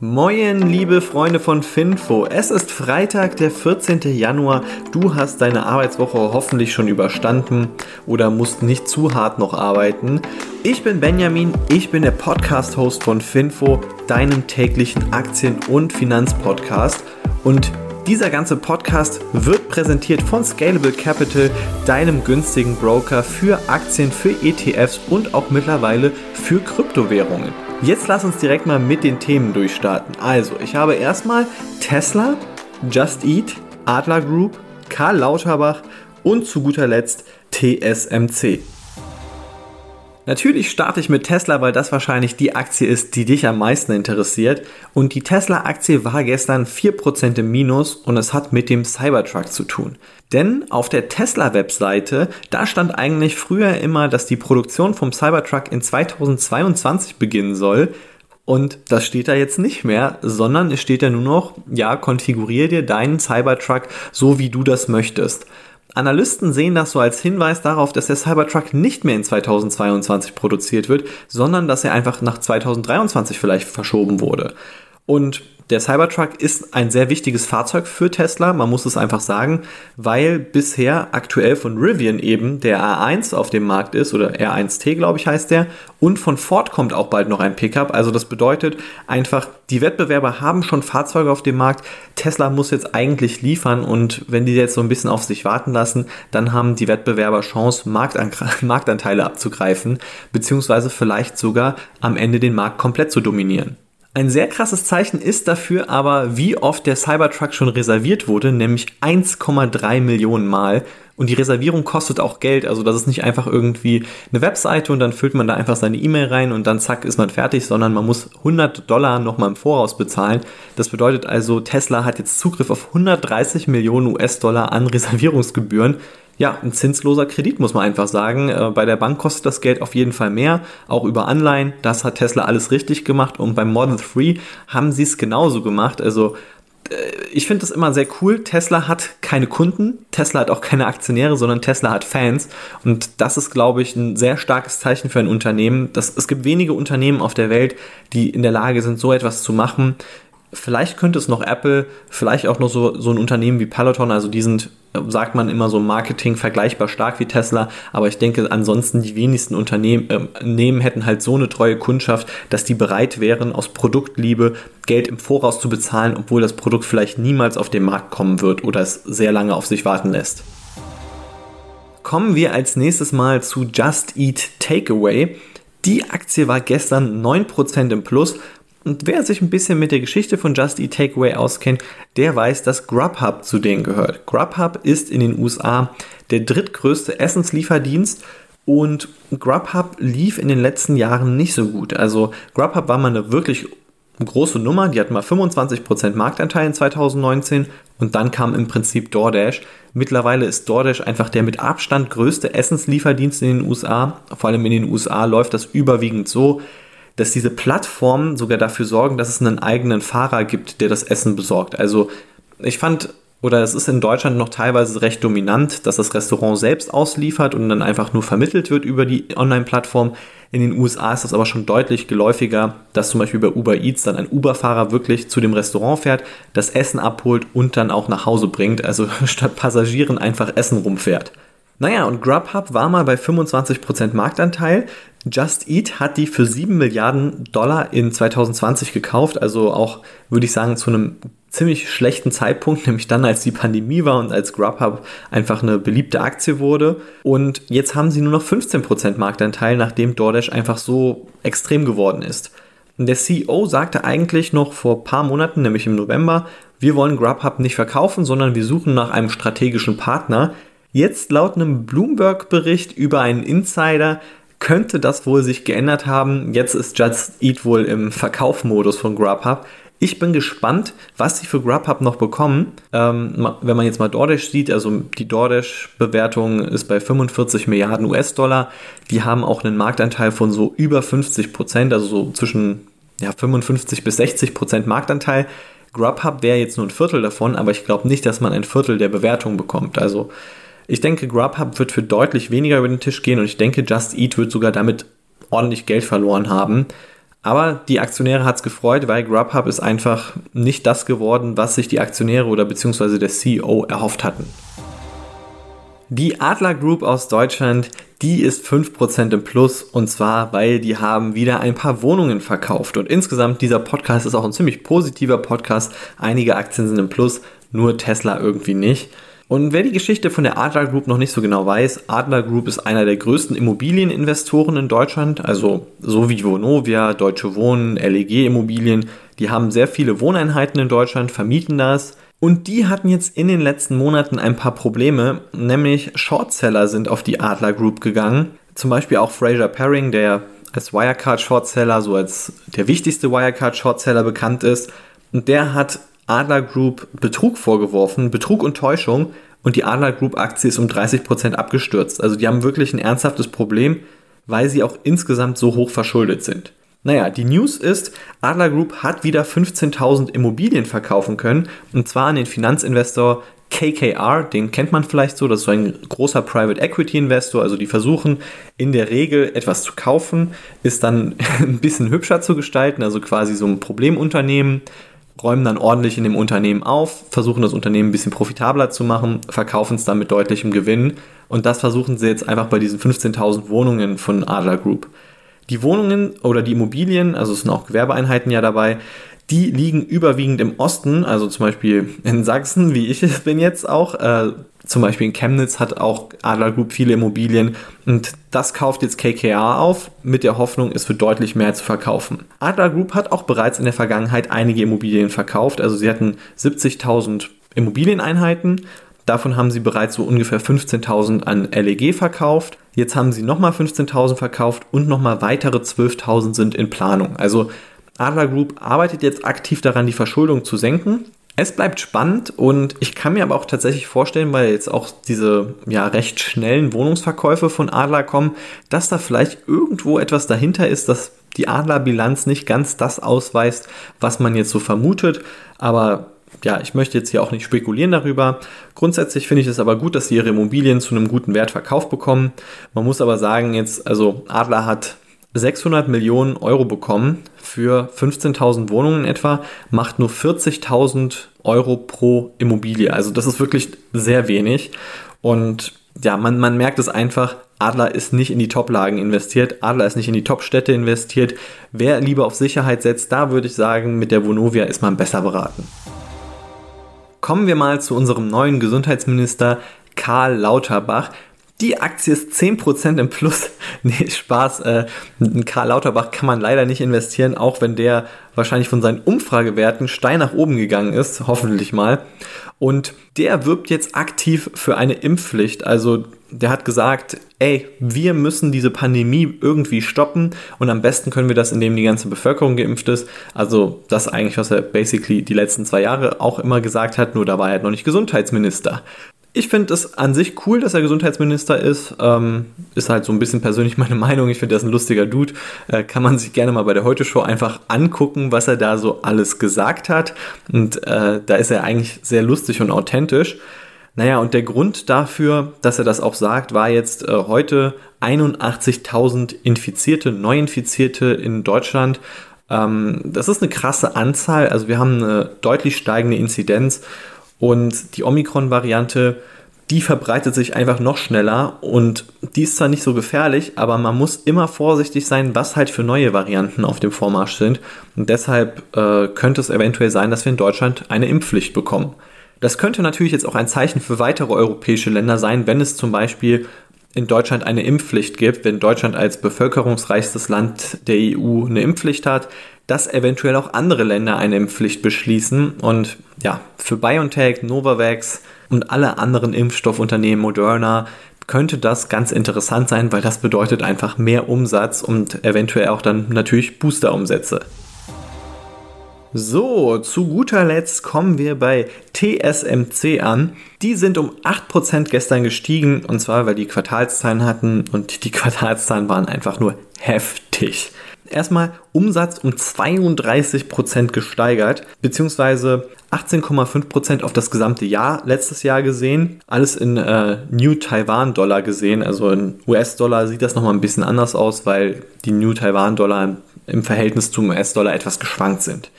Moin, liebe Freunde von Finfo. Es ist Freitag, der 14. Januar. Du hast deine Arbeitswoche hoffentlich schon überstanden oder musst nicht zu hart noch arbeiten. Ich bin Benjamin, ich bin der Podcast-Host von Finfo, deinem täglichen Aktien- und Finanzpodcast. Und dieser ganze Podcast wird präsentiert von Scalable Capital, deinem günstigen Broker für Aktien, für ETFs und auch mittlerweile für Kryptowährungen. Jetzt lass uns direkt mal mit den Themen durchstarten. Also, ich habe erstmal Tesla, Just Eat, Adler Group, Karl Lauterbach und zu guter Letzt TSMC. Natürlich starte ich mit Tesla, weil das wahrscheinlich die Aktie ist, die dich am meisten interessiert. Und die Tesla-Aktie war gestern 4% im Minus und es hat mit dem Cybertruck zu tun. Denn auf der Tesla-Webseite, da stand eigentlich früher immer, dass die Produktion vom Cybertruck in 2022 beginnen soll. Und das steht da jetzt nicht mehr, sondern es steht da nur noch, ja, konfiguriere dir deinen Cybertruck so, wie du das möchtest. Analysten sehen das so als Hinweis darauf, dass der Cybertruck nicht mehr in 2022 produziert wird, sondern dass er einfach nach 2023 vielleicht verschoben wurde. Und der Cybertruck ist ein sehr wichtiges Fahrzeug für Tesla, man muss es einfach sagen, weil bisher aktuell von Rivian eben der R1 auf dem Markt ist oder R1T, glaube ich, heißt der. Und von Ford kommt auch bald noch ein Pickup. Also das bedeutet einfach, die Wettbewerber haben schon Fahrzeuge auf dem Markt. Tesla muss jetzt eigentlich liefern und wenn die jetzt so ein bisschen auf sich warten lassen, dann haben die Wettbewerber Chance, Marktanteile abzugreifen, beziehungsweise vielleicht sogar am Ende den Markt komplett zu dominieren. Ein sehr krasses Zeichen ist dafür aber, wie oft der Cybertruck schon reserviert wurde, nämlich 1,3 Millionen Mal. Und die Reservierung kostet auch Geld, also das ist nicht einfach irgendwie eine Webseite und dann füllt man da einfach seine E-Mail rein und dann zack ist man fertig, sondern man muss 100 Dollar nochmal im Voraus bezahlen. Das bedeutet also, Tesla hat jetzt Zugriff auf 130 Millionen US-Dollar an Reservierungsgebühren ja, ein zinsloser Kredit, muss man einfach sagen. Äh, bei der Bank kostet das Geld auf jeden Fall mehr, auch über Anleihen. Das hat Tesla alles richtig gemacht und beim Model 3 haben sie es genauso gemacht. Also äh, ich finde das immer sehr cool. Tesla hat keine Kunden, Tesla hat auch keine Aktionäre, sondern Tesla hat Fans. Und das ist, glaube ich, ein sehr starkes Zeichen für ein Unternehmen. Das, es gibt wenige Unternehmen auf der Welt, die in der Lage sind, so etwas zu machen. Vielleicht könnte es noch Apple, vielleicht auch noch so, so ein Unternehmen wie Peloton, also die sind, sagt man immer so Marketing vergleichbar stark wie Tesla, aber ich denke ansonsten die wenigsten Unternehmen äh, hätten halt so eine treue Kundschaft, dass die bereit wären, aus Produktliebe Geld im Voraus zu bezahlen, obwohl das Produkt vielleicht niemals auf den Markt kommen wird oder es sehr lange auf sich warten lässt. Kommen wir als nächstes mal zu Just Eat Takeaway. Die Aktie war gestern 9% im Plus und wer sich ein bisschen mit der Geschichte von Just Eat Takeaway auskennt, der weiß, dass Grubhub zu denen gehört. Grubhub ist in den USA der drittgrößte Essenslieferdienst und Grubhub lief in den letzten Jahren nicht so gut. Also Grubhub war mal eine wirklich große Nummer, die hat mal 25% Marktanteil in 2019 und dann kam im Prinzip DoorDash. Mittlerweile ist DoorDash einfach der mit Abstand größte Essenslieferdienst in den USA. Vor allem in den USA läuft das überwiegend so, dass diese Plattformen sogar dafür sorgen, dass es einen eigenen Fahrer gibt, der das Essen besorgt. Also ich fand, oder es ist in Deutschland noch teilweise recht dominant, dass das Restaurant selbst ausliefert und dann einfach nur vermittelt wird über die Online-Plattform. In den USA ist das aber schon deutlich geläufiger, dass zum Beispiel bei Uber Eats dann ein Uber-Fahrer wirklich zu dem Restaurant fährt, das Essen abholt und dann auch nach Hause bringt, also statt Passagieren einfach Essen rumfährt. Naja, und Grubhub war mal bei 25% Marktanteil. Just Eat hat die für 7 Milliarden Dollar in 2020 gekauft, also auch, würde ich sagen, zu einem ziemlich schlechten Zeitpunkt, nämlich dann, als die Pandemie war und als Grubhub einfach eine beliebte Aktie wurde. Und jetzt haben sie nur noch 15% Marktanteil, nachdem DoorDash einfach so extrem geworden ist. Der CEO sagte eigentlich noch vor paar Monaten, nämlich im November, wir wollen Grubhub nicht verkaufen, sondern wir suchen nach einem strategischen Partner. Jetzt laut einem Bloomberg-Bericht über einen Insider könnte das wohl sich geändert haben. Jetzt ist Just Eat wohl im Verkaufmodus von Grubhub. Ich bin gespannt, was sie für Grubhub noch bekommen. Ähm, wenn man jetzt mal DoorDash sieht, also die DoorDash-Bewertung ist bei 45 Milliarden US-Dollar. Die haben auch einen Marktanteil von so über 50 Prozent, also so zwischen ja, 55 bis 60 Prozent Marktanteil. Grubhub wäre jetzt nur ein Viertel davon, aber ich glaube nicht, dass man ein Viertel der Bewertung bekommt. Also ich denke, Grubhub wird für deutlich weniger über den Tisch gehen und ich denke, Just Eat wird sogar damit ordentlich Geld verloren haben. Aber die Aktionäre hat es gefreut, weil Grubhub ist einfach nicht das geworden, was sich die Aktionäre oder beziehungsweise der CEO erhofft hatten. Die Adler Group aus Deutschland, die ist 5% im Plus und zwar, weil die haben wieder ein paar Wohnungen verkauft. Und insgesamt dieser Podcast ist auch ein ziemlich positiver Podcast. Einige Aktien sind im Plus, nur Tesla irgendwie nicht. Und wer die Geschichte von der Adler Group noch nicht so genau weiß, Adler Group ist einer der größten Immobilieninvestoren in Deutschland, also so wie Vonovia, Deutsche Wohnen, LEG Immobilien. Die haben sehr viele Wohneinheiten in Deutschland, vermieten das. Und die hatten jetzt in den letzten Monaten ein paar Probleme, nämlich Shortseller sind auf die Adler Group gegangen. Zum Beispiel auch Fraser Paring, der als Wirecard Shortseller, so als der wichtigste Wirecard Shortseller bekannt ist. Und der hat Adler Group Betrug vorgeworfen, Betrug und Täuschung. Und die Adler Group Aktie ist um 30% abgestürzt. Also die haben wirklich ein ernsthaftes Problem, weil sie auch insgesamt so hoch verschuldet sind. Naja, die News ist, Adler Group hat wieder 15.000 Immobilien verkaufen können. Und zwar an den Finanzinvestor KKR, den kennt man vielleicht so, das ist so ein großer Private Equity Investor, also die versuchen in der Regel etwas zu kaufen, ist dann ein bisschen hübscher zu gestalten, also quasi so ein Problemunternehmen, räumen dann ordentlich in dem Unternehmen auf, versuchen das Unternehmen ein bisschen profitabler zu machen, verkaufen es dann mit deutlichem Gewinn. Und das versuchen sie jetzt einfach bei diesen 15.000 Wohnungen von Adler Group. Die Wohnungen oder die Immobilien, also es sind auch Gewerbeeinheiten ja dabei, die liegen überwiegend im Osten, also zum Beispiel in Sachsen, wie ich es bin jetzt auch. Äh, zum Beispiel in Chemnitz hat auch Adler Group viele Immobilien und das kauft jetzt KKR auf mit der Hoffnung, es wird deutlich mehr zu verkaufen. Adler Group hat auch bereits in der Vergangenheit einige Immobilien verkauft, also sie hatten 70.000 Immobilieneinheiten. Davon haben sie bereits so ungefähr 15.000 an LEG verkauft. Jetzt haben sie nochmal 15.000 verkauft und nochmal weitere 12.000 sind in Planung. Also Adler Group arbeitet jetzt aktiv daran, die Verschuldung zu senken. Es bleibt spannend und ich kann mir aber auch tatsächlich vorstellen, weil jetzt auch diese ja recht schnellen Wohnungsverkäufe von Adler kommen, dass da vielleicht irgendwo etwas dahinter ist, dass die Adlerbilanz nicht ganz das ausweist, was man jetzt so vermutet. Aber ja, ich möchte jetzt hier auch nicht spekulieren darüber. Grundsätzlich finde ich es aber gut, dass sie ihre Immobilien zu einem guten Wert verkauft bekommen. Man muss aber sagen, jetzt, also Adler hat 600 Millionen Euro bekommen für 15.000 Wohnungen etwa, macht nur 40.000 Euro pro Immobilie. Also das ist wirklich sehr wenig. Und ja, man, man merkt es einfach, Adler ist nicht in die Top-Lagen investiert, Adler ist nicht in die Top-Städte investiert. Wer lieber auf Sicherheit setzt, da würde ich sagen, mit der Vonovia ist man besser beraten. Kommen wir mal zu unserem neuen Gesundheitsminister Karl Lauterbach. Die Aktie ist 10% im Plus. nee, Spaß. Äh, Karl Lauterbach kann man leider nicht investieren, auch wenn der wahrscheinlich von seinen Umfragewerten steil nach oben gegangen ist, hoffentlich mal. Und der wirbt jetzt aktiv für eine Impfpflicht. Also der hat gesagt, ey, wir müssen diese Pandemie irgendwie stoppen und am besten können wir das, indem die ganze Bevölkerung geimpft ist. Also das eigentlich, was er basically die letzten zwei Jahre auch immer gesagt hat, nur da war er halt noch nicht Gesundheitsminister. Ich finde es an sich cool, dass er Gesundheitsminister ist. Ähm, ist halt so ein bisschen persönlich meine Meinung. Ich finde, er ist ein lustiger Dude. Äh, kann man sich gerne mal bei der Heute-Show einfach angucken, was er da so alles gesagt hat. Und äh, da ist er eigentlich sehr lustig und authentisch. Naja, und der Grund dafür, dass er das auch sagt, war jetzt äh, heute 81.000 Infizierte, Neuinfizierte in Deutschland. Ähm, das ist eine krasse Anzahl. Also wir haben eine deutlich steigende Inzidenz. Und die Omikron-Variante, die verbreitet sich einfach noch schneller und die ist zwar nicht so gefährlich, aber man muss immer vorsichtig sein, was halt für neue Varianten auf dem Vormarsch sind. Und deshalb äh, könnte es eventuell sein, dass wir in Deutschland eine Impfpflicht bekommen. Das könnte natürlich jetzt auch ein Zeichen für weitere europäische Länder sein, wenn es zum Beispiel in Deutschland eine Impfpflicht gibt, wenn Deutschland als bevölkerungsreichstes Land der EU eine Impfpflicht hat, dass eventuell auch andere Länder eine Impfpflicht beschließen. Und ja, für BioNTech, Novavax und alle anderen Impfstoffunternehmen, Moderna, könnte das ganz interessant sein, weil das bedeutet einfach mehr Umsatz und eventuell auch dann natürlich Booster-Umsätze. So, zu guter Letzt kommen wir bei TSMC an. Die sind um 8% gestern gestiegen und zwar, weil die Quartalszahlen hatten und die Quartalszahlen waren einfach nur heftig erstmal Umsatz um 32% gesteigert, beziehungsweise 18,5% auf das gesamte Jahr letztes Jahr gesehen. Alles in äh, New Taiwan Dollar gesehen. Also in US-Dollar sieht das nochmal ein bisschen anders aus, weil die New Taiwan Dollar im Verhältnis zum US-Dollar etwas geschwankt sind.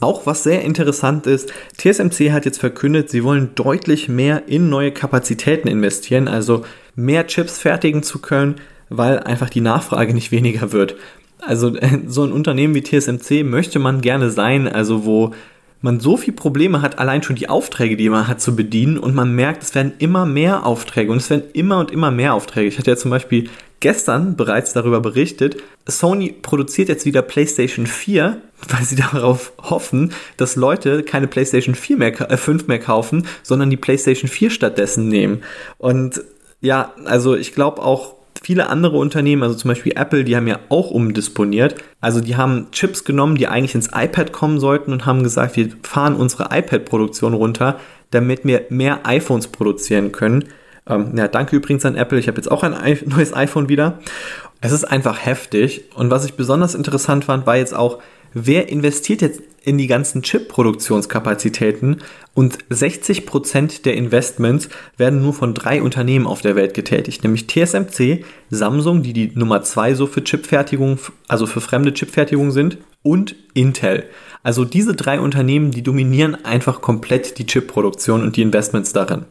Auch was sehr interessant ist, TSMC hat jetzt verkündet, sie wollen deutlich mehr in neue Kapazitäten investieren, also mehr Chips fertigen zu können, weil einfach die Nachfrage nicht weniger wird. Also so ein Unternehmen wie TSMC möchte man gerne sein, also wo man so viele Probleme hat, allein schon die Aufträge, die man hat, zu bedienen und man merkt, es werden immer mehr Aufträge und es werden immer und immer mehr Aufträge. Ich hatte ja zum Beispiel gestern bereits darüber berichtet, Sony produziert jetzt wieder PlayStation 4, weil sie darauf hoffen, dass Leute keine PlayStation 4 mehr, äh, 5 mehr kaufen, sondern die PlayStation 4 stattdessen nehmen. Und ja, also ich glaube auch, viele andere Unternehmen, also zum Beispiel Apple, die haben ja auch umdisponiert. Also die haben Chips genommen, die eigentlich ins iPad kommen sollten und haben gesagt, wir fahren unsere iPad-Produktion runter, damit wir mehr iPhones produzieren können. Ähm, ja, danke übrigens an Apple. Ich habe jetzt auch ein neues iPhone wieder. Es ist einfach heftig. Und was ich besonders interessant fand, war jetzt auch, wer investiert jetzt in die ganzen Chip-Produktionskapazitäten und 60% der Investments werden nur von drei Unternehmen auf der Welt getätigt, nämlich TSMC, Samsung, die die Nummer zwei so für Chipfertigung, also für fremde Chipfertigung sind, und Intel. Also diese drei Unternehmen, die dominieren einfach komplett die Chipproduktion und die Investments darin.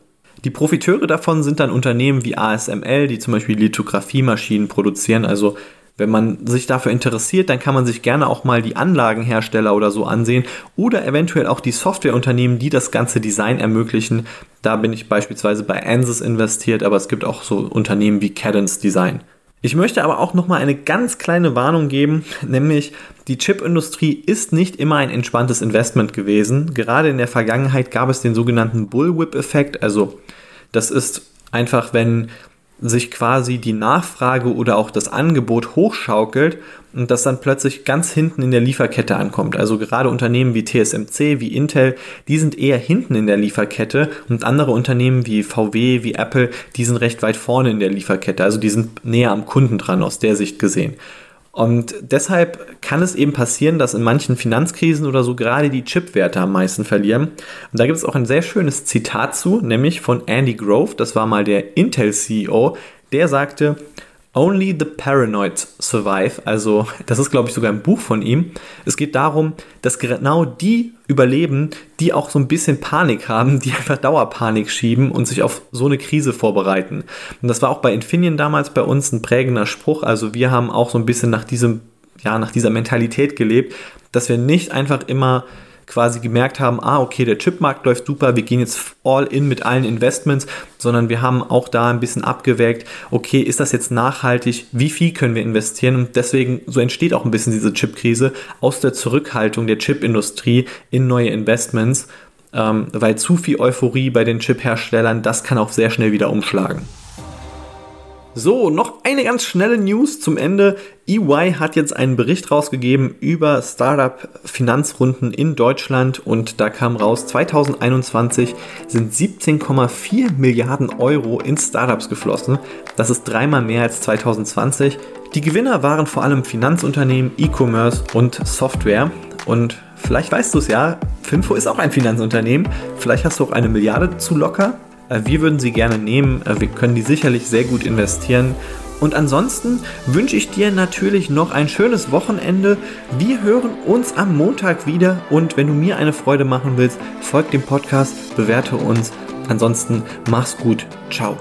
Die Profiteure davon sind dann Unternehmen wie ASML, die zum Beispiel Lithografiemaschinen produzieren. Also wenn man sich dafür interessiert, dann kann man sich gerne auch mal die Anlagenhersteller oder so ansehen oder eventuell auch die Softwareunternehmen, die das ganze Design ermöglichen. Da bin ich beispielsweise bei Ansys investiert, aber es gibt auch so Unternehmen wie Cadence Design. Ich möchte aber auch noch mal eine ganz kleine Warnung geben, nämlich die Chipindustrie ist nicht immer ein entspanntes Investment gewesen. Gerade in der Vergangenheit gab es den sogenannten Bullwhip-Effekt, also das ist einfach, wenn sich quasi die Nachfrage oder auch das Angebot hochschaukelt und das dann plötzlich ganz hinten in der Lieferkette ankommt. Also gerade Unternehmen wie TSMC, wie Intel, die sind eher hinten in der Lieferkette und andere Unternehmen wie VW, wie Apple, die sind recht weit vorne in der Lieferkette. Also die sind näher am Kunden dran aus der Sicht gesehen. Und deshalb kann es eben passieren, dass in manchen Finanzkrisen oder so gerade die Chipwerte am meisten verlieren. Und da gibt es auch ein sehr schönes Zitat zu, nämlich von Andy Grove, das war mal der Intel-CEO, der sagte, Only the Paranoid Survive. Also, das ist, glaube ich, sogar ein Buch von ihm. Es geht darum, dass genau die überleben, die auch so ein bisschen Panik haben, die einfach Dauerpanik schieben und sich auf so eine Krise vorbereiten. Und das war auch bei Infineon damals bei uns ein prägender Spruch. Also, wir haben auch so ein bisschen nach diesem, ja, nach dieser Mentalität gelebt, dass wir nicht einfach immer quasi gemerkt haben, ah, okay, der Chipmarkt läuft super, wir gehen jetzt all in mit allen Investments, sondern wir haben auch da ein bisschen abgewägt, okay, ist das jetzt nachhaltig, wie viel können wir investieren und deswegen, so entsteht auch ein bisschen diese Chipkrise aus der Zurückhaltung der Chipindustrie in neue Investments, ähm, weil zu viel Euphorie bei den Chipherstellern, das kann auch sehr schnell wieder umschlagen. So, noch eine ganz schnelle News zum Ende. EY hat jetzt einen Bericht rausgegeben über Startup-Finanzrunden in Deutschland und da kam raus, 2021 sind 17,4 Milliarden Euro in Startups geflossen. Das ist dreimal mehr als 2020. Die Gewinner waren vor allem Finanzunternehmen, E-Commerce und Software. Und vielleicht weißt du es ja, Finfo ist auch ein Finanzunternehmen. Vielleicht hast du auch eine Milliarde zu locker. Äh, wir würden sie gerne nehmen. Äh, wir können die sicherlich sehr gut investieren. Und ansonsten wünsche ich dir natürlich noch ein schönes Wochenende. Wir hören uns am Montag wieder und wenn du mir eine Freude machen willst, folg dem Podcast, bewerte uns. Ansonsten mach's gut. Ciao.